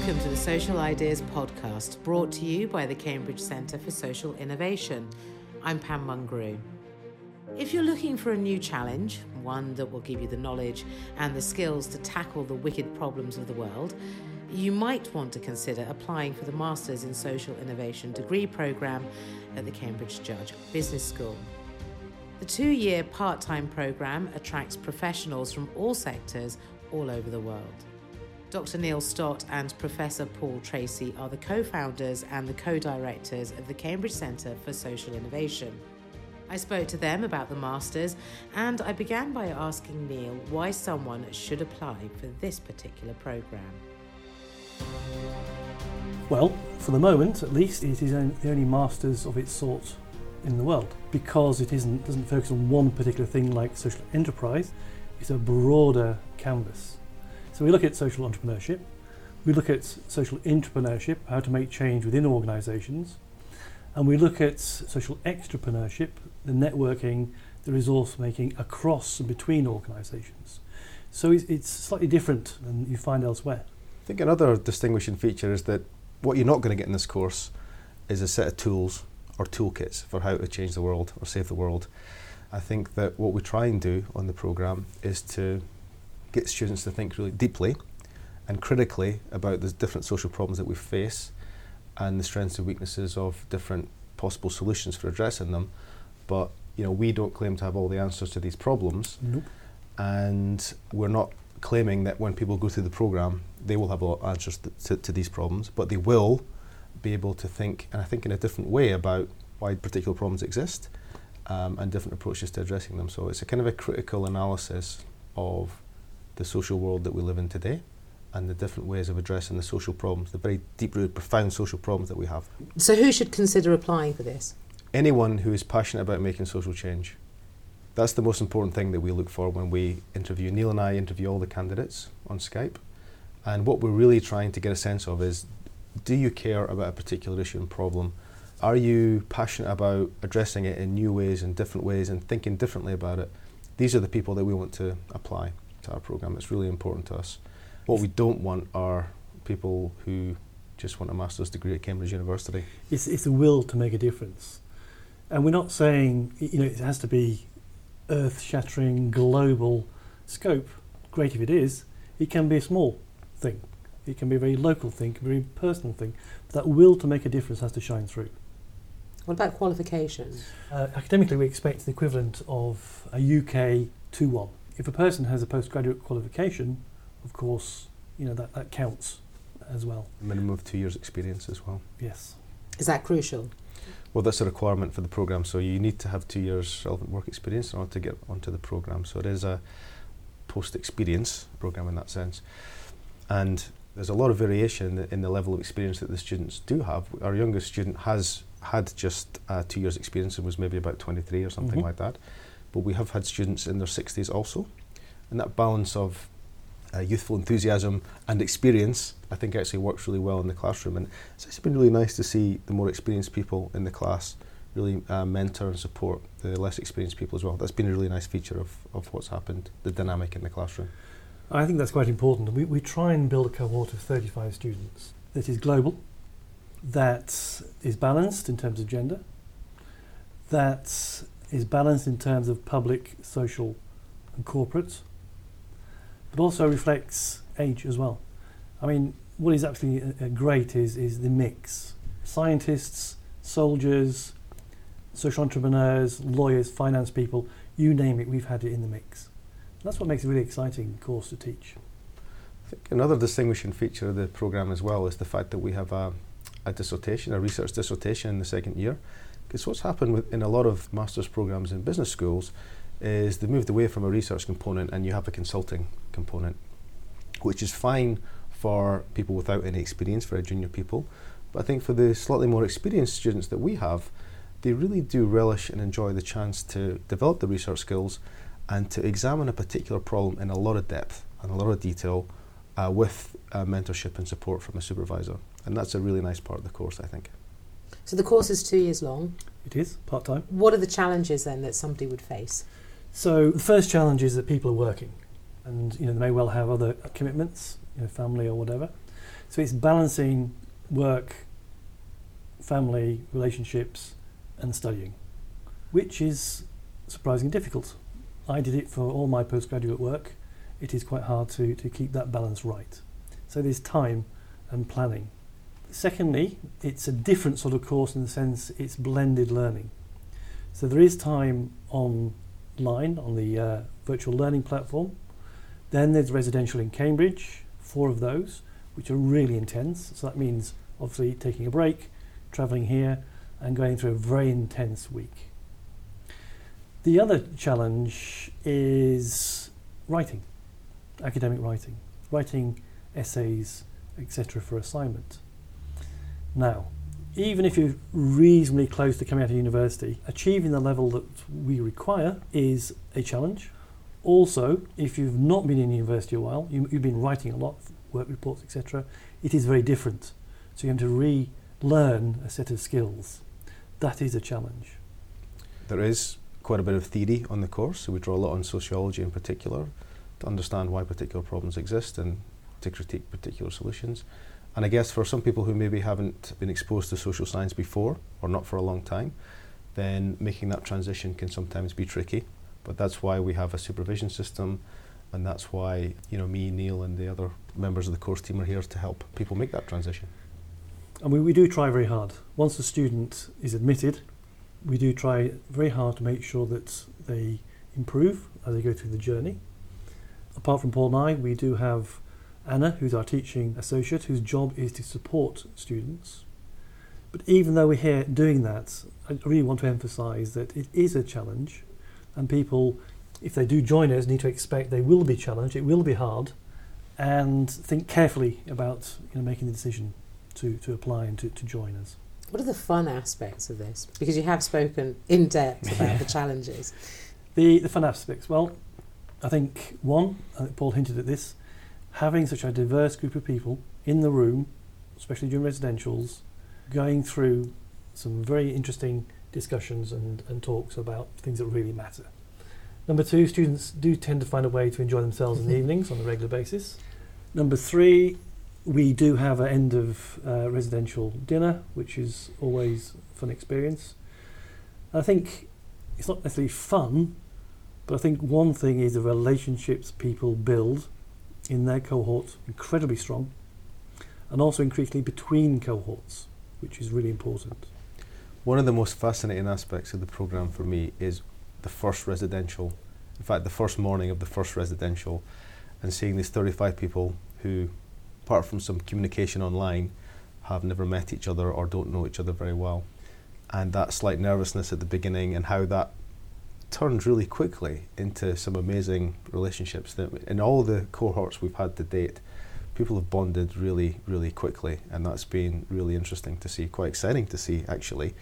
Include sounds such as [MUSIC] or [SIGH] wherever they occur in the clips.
Welcome to the Social Ideas Podcast, brought to you by the Cambridge Centre for Social Innovation. I'm Pam Mungrue. If you're looking for a new challenge, one that will give you the knowledge and the skills to tackle the wicked problems of the world, you might want to consider applying for the Masters in Social Innovation degree programme at the Cambridge Judge Business School. The two year part time programme attracts professionals from all sectors all over the world. Dr. Neil Stott and Professor Paul Tracy are the co founders and the co directors of the Cambridge Centre for Social Innovation. I spoke to them about the Masters and I began by asking Neil why someone should apply for this particular programme. Well, for the moment at least, it is the only Masters of its sort in the world because it isn't, doesn't focus on one particular thing like social enterprise, it's a broader canvas. So we look at social entrepreneurship, we look at social intrapreneurship, how to make change within organisations, and we look at social extrapreneurship, the networking, the resource making across and between organisations. So it's, it's slightly different than you find elsewhere. I think another distinguishing feature is that what you're not going to get in this course is a set of tools or toolkits for how to change the world or save the world. I think that what we try and do on the programme is to get students to think really deeply and critically about the different social problems that we face and the strengths and weaknesses of different possible solutions for addressing them. But you know, we don't claim to have all the answers to these problems, nope. and we're not claiming that when people go through the program, they will have all answers to, to, to these problems, but they will be able to think, and I think in a different way about why particular problems exist um, and different approaches to addressing them. So it's a kind of a critical analysis of the social world that we live in today and the different ways of addressing the social problems, the very deep rooted, profound social problems that we have. So, who should consider applying for this? Anyone who is passionate about making social change. That's the most important thing that we look for when we interview. Neil and I interview all the candidates on Skype. And what we're really trying to get a sense of is do you care about a particular issue and problem? Are you passionate about addressing it in new ways and different ways and thinking differently about it? These are the people that we want to apply to our program. It's really important to us. What we don't want are people who just want a master's degree at Cambridge University. It's, it's the will to make a difference. And we're not saying you know it has to be earth-shattering global scope. Great if it is. It can be a small thing. It can be a very local thing, a very personal thing. But that will to make a difference has to shine through. What about qualifications? Uh, academically, we expect the equivalent of a UK 2-1. If a person has a postgraduate qualification, of course, you know that, that counts as well. A minimum of two years' experience as well. Yes. Is that crucial? Well, that's a requirement for the program. So you need to have two years relevant work experience in order to get onto the program. So it is a post-experience program in that sense, and there's a lot of variation in the, in the level of experience that the students do have. Our youngest student has had just uh, two years' experience and was maybe about 23 or something mm-hmm. like that. But we have had students in their 60s also, and that balance of uh, youthful enthusiasm and experience, I think actually works really well in the classroom. And it's actually been really nice to see the more experienced people in the class really uh, mentor and support the less experienced people as well. That's been a really nice feature of, of what's happened, the dynamic in the classroom. I think that's quite important. We, we try and build a cohort of 35 students that is global, that is balanced in terms of gender, that is balanced in terms of public, social, and corporate, but also reflects age as well. I mean, what is absolutely uh, uh, great is, is the mix. Scientists, soldiers, social entrepreneurs, lawyers, finance people, you name it, we've had it in the mix. That's what makes it a really exciting course to teach. I think another distinguishing feature of the programme as well is the fact that we have a, a dissertation, a research dissertation in the second year. Because what's happened with, in a lot of master's programs in business schools is they've moved away from a research component and you have a consulting component, which is fine for people without any experience, for a junior people. But I think for the slightly more experienced students that we have, they really do relish and enjoy the chance to develop the research skills and to examine a particular problem in a lot of depth and a lot of detail uh, with uh, mentorship and support from a supervisor. And that's a really nice part of the course, I think. So the course is two years long. It is part time. What are the challenges then that somebody would face? So the first challenge is that people are working, and you know they may well have other commitments, you know, family or whatever. So it's balancing work, family, relationships, and studying, which is surprisingly difficult. I did it for all my postgraduate work. It is quite hard to, to keep that balance right. So there's time and planning. Secondly, it's a different sort of course in the sense it's blended learning. So there is time online on the uh, virtual learning platform. Then there's residential in Cambridge, four of those, which are really intense. So that means obviously taking a break, travelling here, and going through a very intense week. The other challenge is writing, academic writing, writing essays, etc., for assignment. Now, even if you're reasonably close to coming out of university, achieving the level that we require is a challenge. Also, if you've not been in university a while, you, have been writing a lot, work reports, etc., it is very different. So you have to relearn a set of skills. That is a challenge. There is quite a bit of theory on the course, so we draw a lot on sociology in particular to understand why particular problems exist and to critique particular solutions. And I guess for some people who maybe haven't been exposed to social science before or not for a long time, then making that transition can sometimes be tricky. But that's why we have a supervision system, and that's why you know me, Neil, and the other members of the course team are here to help people make that transition. And we, we do try very hard. Once a student is admitted, we do try very hard to make sure that they improve as they go through the journey. Apart from Paul and I, we do have Anna, who's our teaching associate, whose job is to support students. But even though we're here doing that, I really want to emphasise that it is a challenge, and people, if they do join us, need to expect they will be challenged, it will be hard, and think carefully about you know, making the decision to, to apply and to, to join us. What are the fun aspects of this? Because you have spoken in depth about yeah. [LAUGHS] the challenges. The, the fun aspects, well, I think one, I think Paul hinted at this, having such a diverse group of people in the room, especially during residentials, going through some very interesting discussions and, and talks about things that really matter. Number two, students do tend to find a way to enjoy themselves in the [LAUGHS] evenings on a regular basis. Number three, we do have an end of uh, residential dinner, which is always a fun experience. I think it's not necessarily fun, but I think one thing is the relationships people build in their cohort incredibly strong, and also increasingly between cohorts, which is really important. One of the most fascinating aspects of the programme for me is the first residential. In fact, the first morning of the first residential, and seeing these 35 people who, apart from some communication online, have never met each other or don't know each other very well. And that slight nervousness at the beginning, and how that turned really quickly into some amazing relationships that in all the cohorts we've had to date people have bonded really really quickly and that's been really interesting to see quite exciting to see actually.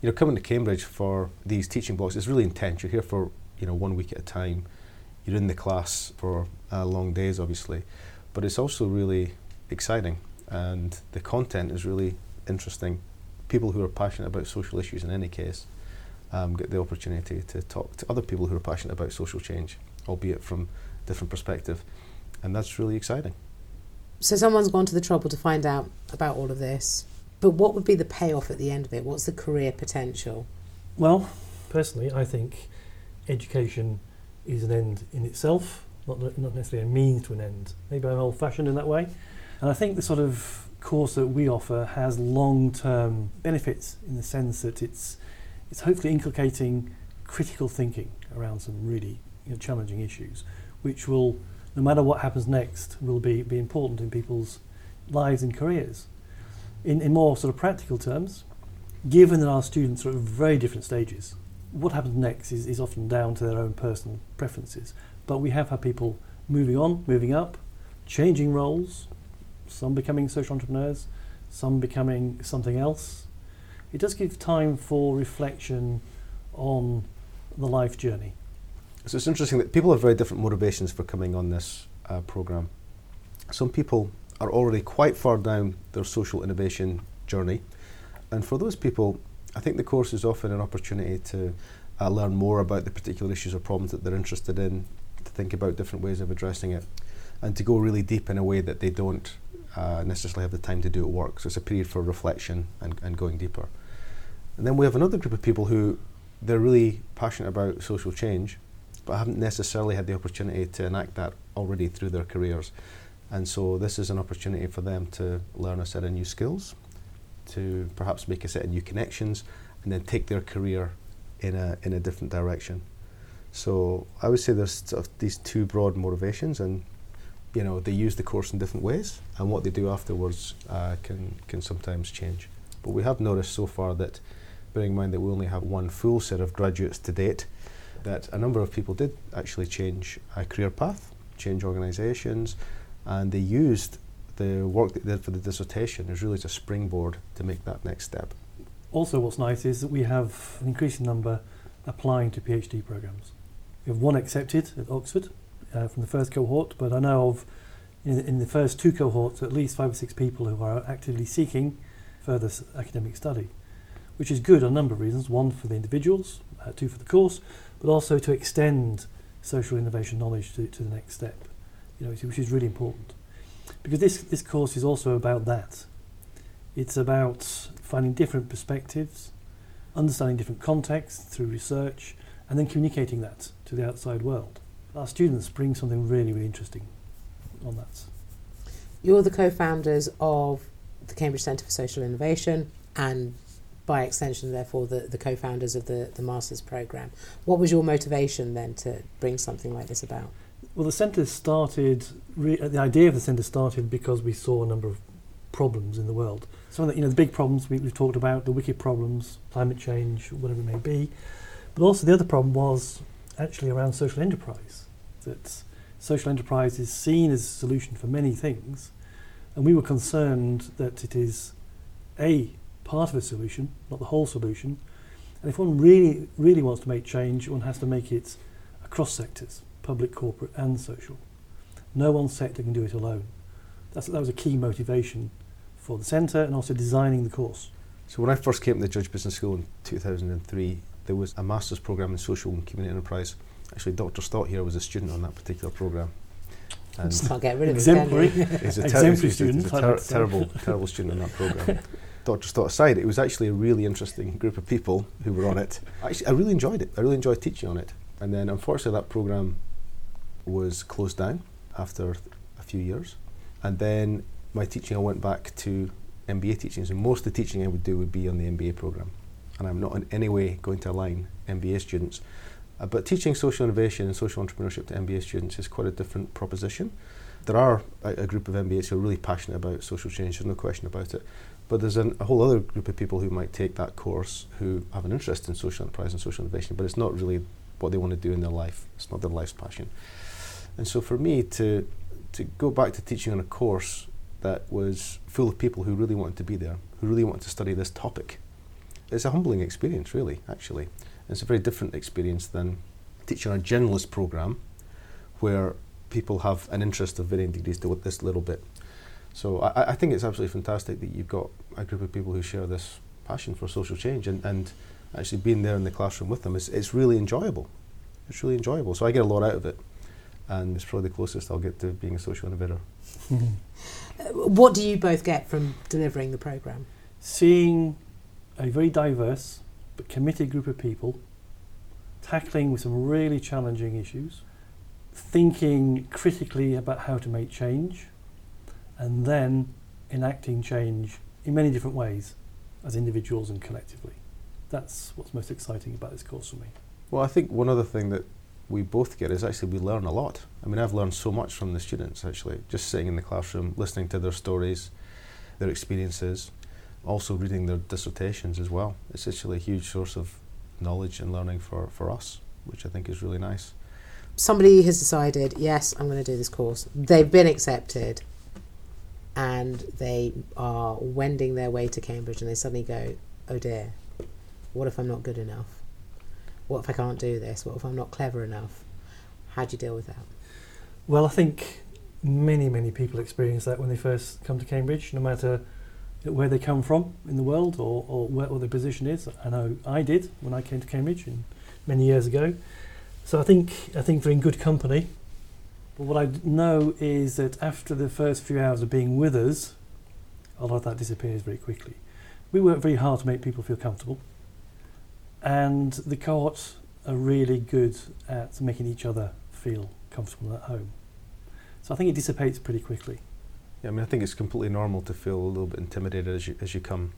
You know coming to Cambridge for these teaching blocks is really intense. You're here for you know one week at a time. You're in the class for uh, long days obviously. But it's also really exciting and the content is really interesting. People who are passionate about social issues in any case um, get the opportunity to talk to other people who are passionate about social change, albeit from a different perspective. And that's really exciting. So someone's gone to the trouble to find out about all of this. But what would be the payoff at the end of it? What's the career potential? Well, personally, I think education is an end in itself, not, not necessarily a means to an end. Maybe I'm old fashioned in that way. And I think the sort of course that we offer has long term benefits in the sense that it's it's hopefully inculcating critical thinking around some really you know, challenging issues, which will, no matter what happens next, will be, be important in people's lives and careers. In, in more sort of practical terms, given that our students are at very different stages, what happens next is, is often down to their own personal preferences. But we have had people moving on, moving up, changing roles, some becoming social entrepreneurs, some becoming something else, it does give time for reflection on the life journey. So it's interesting that people have very different motivations for coming on this uh, program. Some people are already quite far down their social innovation journey, and for those people, I think the course is often an opportunity to uh, learn more about the particular issues or problems that they're interested in, to think about different ways of addressing it, and to go really deep in a way that they don't uh, necessarily have the time to do at work. So it's a period for reflection and, and going deeper. And then we have another group of people who they're really passionate about social change, but haven't necessarily had the opportunity to enact that already through their careers. And so this is an opportunity for them to learn a set of new skills, to perhaps make a set of new connections, and then take their career in a in a different direction. So I would say there's sort of these two broad motivations, and you know they use the course in different ways, and what they do afterwards uh, can can sometimes change. But we have noticed so far that, bearing in mind that we only have one full set of graduates to date, that a number of people did actually change a career path, change organisations, and they used the work that they did for the dissertation as really as a springboard to make that next step. Also, what's nice is that we have an increasing number applying to PhD programs. We have one accepted at Oxford uh, from the first cohort, but I know of in, in the first two cohorts at least five or six people who are actively seeking further academic study, which is good on a number of reasons. One for the individuals, uh, two for the course, but also to extend social innovation knowledge to, to the next step, you know, which is really important. Because this, this course is also about that. It's about finding different perspectives, understanding different contexts through research, and then communicating that to the outside world. Our students bring something really, really interesting on that. You're the co-founders of the Cambridge Centre for Social Innovation and by extension therefore the, the co-founders of the, the Masters Programme. What was your motivation then to bring something like this about? Well, the centre started, re- uh, the idea of the centre started because we saw a number of problems in the world. Some of the, you know, the big problems we, we've talked about, the wicked problems, climate change, whatever it may be. But also the other problem was actually around social enterprise. That social enterprise is seen as a solution for many things. And we were concerned that it is a part of a solution, not the whole solution. And if one really, really wants to make change, one has to make it across sectors, public, corporate, and social. No one sector can do it alone. That's, that was a key motivation for the centre and also designing the course. So when I first came to the Judge Business School in 2003, there was a master's programme in social and community enterprise. Actually, Dr. Stott here was a student on that particular programme. And Just can't get rid of Exemplary. it, can you? he's a, Exemplary he's a- he's student, a I'd ter- like to say. terrible, terrible student on that programme. [LAUGHS] Dr. Stott aside, it was actually a really interesting group of people who were on it. Actually, I really enjoyed it. I really enjoyed teaching on it. And then, unfortunately, that programme was closed down after a few years. And then my teaching, I went back to MBA teaching. So most of the teaching I would do would be on the MBA programme. And I'm not in any way going to align MBA students. Uh, but teaching social innovation and social entrepreneurship to MBA students is quite a different proposition. There are a, a group of MBAs who are really passionate about social change, there's no question about it. But there's an, a whole other group of people who might take that course who have an interest in social enterprise and social innovation, but it's not really what they want to do in their life. It's not their life's passion. And so for me to to go back to teaching on a course that was full of people who really wanted to be there, who really wanted to study this topic, it's a humbling experience, really, actually. It's a very different experience than teaching a generalist program where people have an interest of varying degrees to do with this little bit. So I, I think it's absolutely fantastic that you've got a group of people who share this passion for social change and, and actually being there in the classroom with them is it's really enjoyable. It's really enjoyable. So I get a lot out of it. And it's probably the closest I'll get to being a social innovator. [LAUGHS] Uh, What do you both get from delivering the programme? Seeing a very diverse but committed group of people tackling with some really challenging issues, thinking critically about how to make change, and then enacting change in many different ways as individuals and collectively. That's what's most exciting about this course for me. Well, I think one other thing that we both get is actually we learn a lot. I mean, I've learned so much from the students actually, just sitting in the classroom, listening to their stories, their experiences, also reading their dissertations as well. It's actually a huge source of knowledge and learning for, for us, which I think is really nice. Somebody has decided, yes, I'm going to do this course. They've been accepted and they are wending their way to Cambridge and they suddenly go, oh dear, what if I'm not good enough? What if I can't do this? What if I'm not clever enough? How do you deal with that? Well, I think many, many people experience that when they first come to Cambridge, no matter where they come from in the world or, or where what their position is. I know I did when I came to Cambridge in, many years ago. So I think I think they're in good company But what I know is that after the first few hours of being with us, a lot of that disappears very quickly. We work very hard to make people feel comfortable, and the cohorts are really good at making each other feel comfortable at home. So I think it dissipates pretty quickly. Yeah, I mean, I think it's completely normal to feel a little bit intimidated as you as you come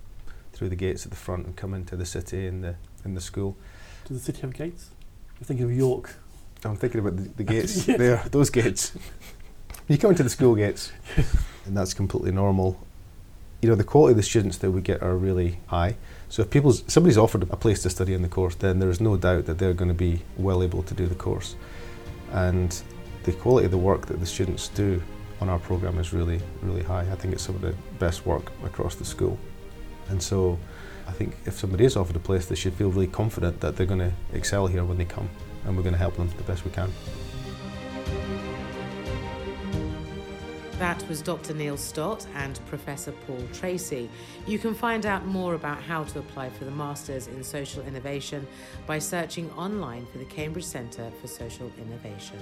through the gates at the front and come into the city and the in the school. Does the city have gates? You're thinking of York. I'm thinking about the, the [LAUGHS] gates Yeah. there, those gates. you come into the school gates, and that's completely normal. You know, the quality of the students that we get are really high. So if people's somebody's offered a place to study in the course, then there is no doubt that they're going to be well able to do the course. And the quality of the work that the students do on our program is really, really high. I think it's some of the best work across the school. And so I think if somebody is offered a place, they should feel really confident that they're going to excel here when they come, and we're going to help them the best we can. That was Dr. Neil Stott and Professor Paul Tracy. You can find out more about how to apply for the Masters in Social Innovation by searching online for the Cambridge Centre for Social Innovation.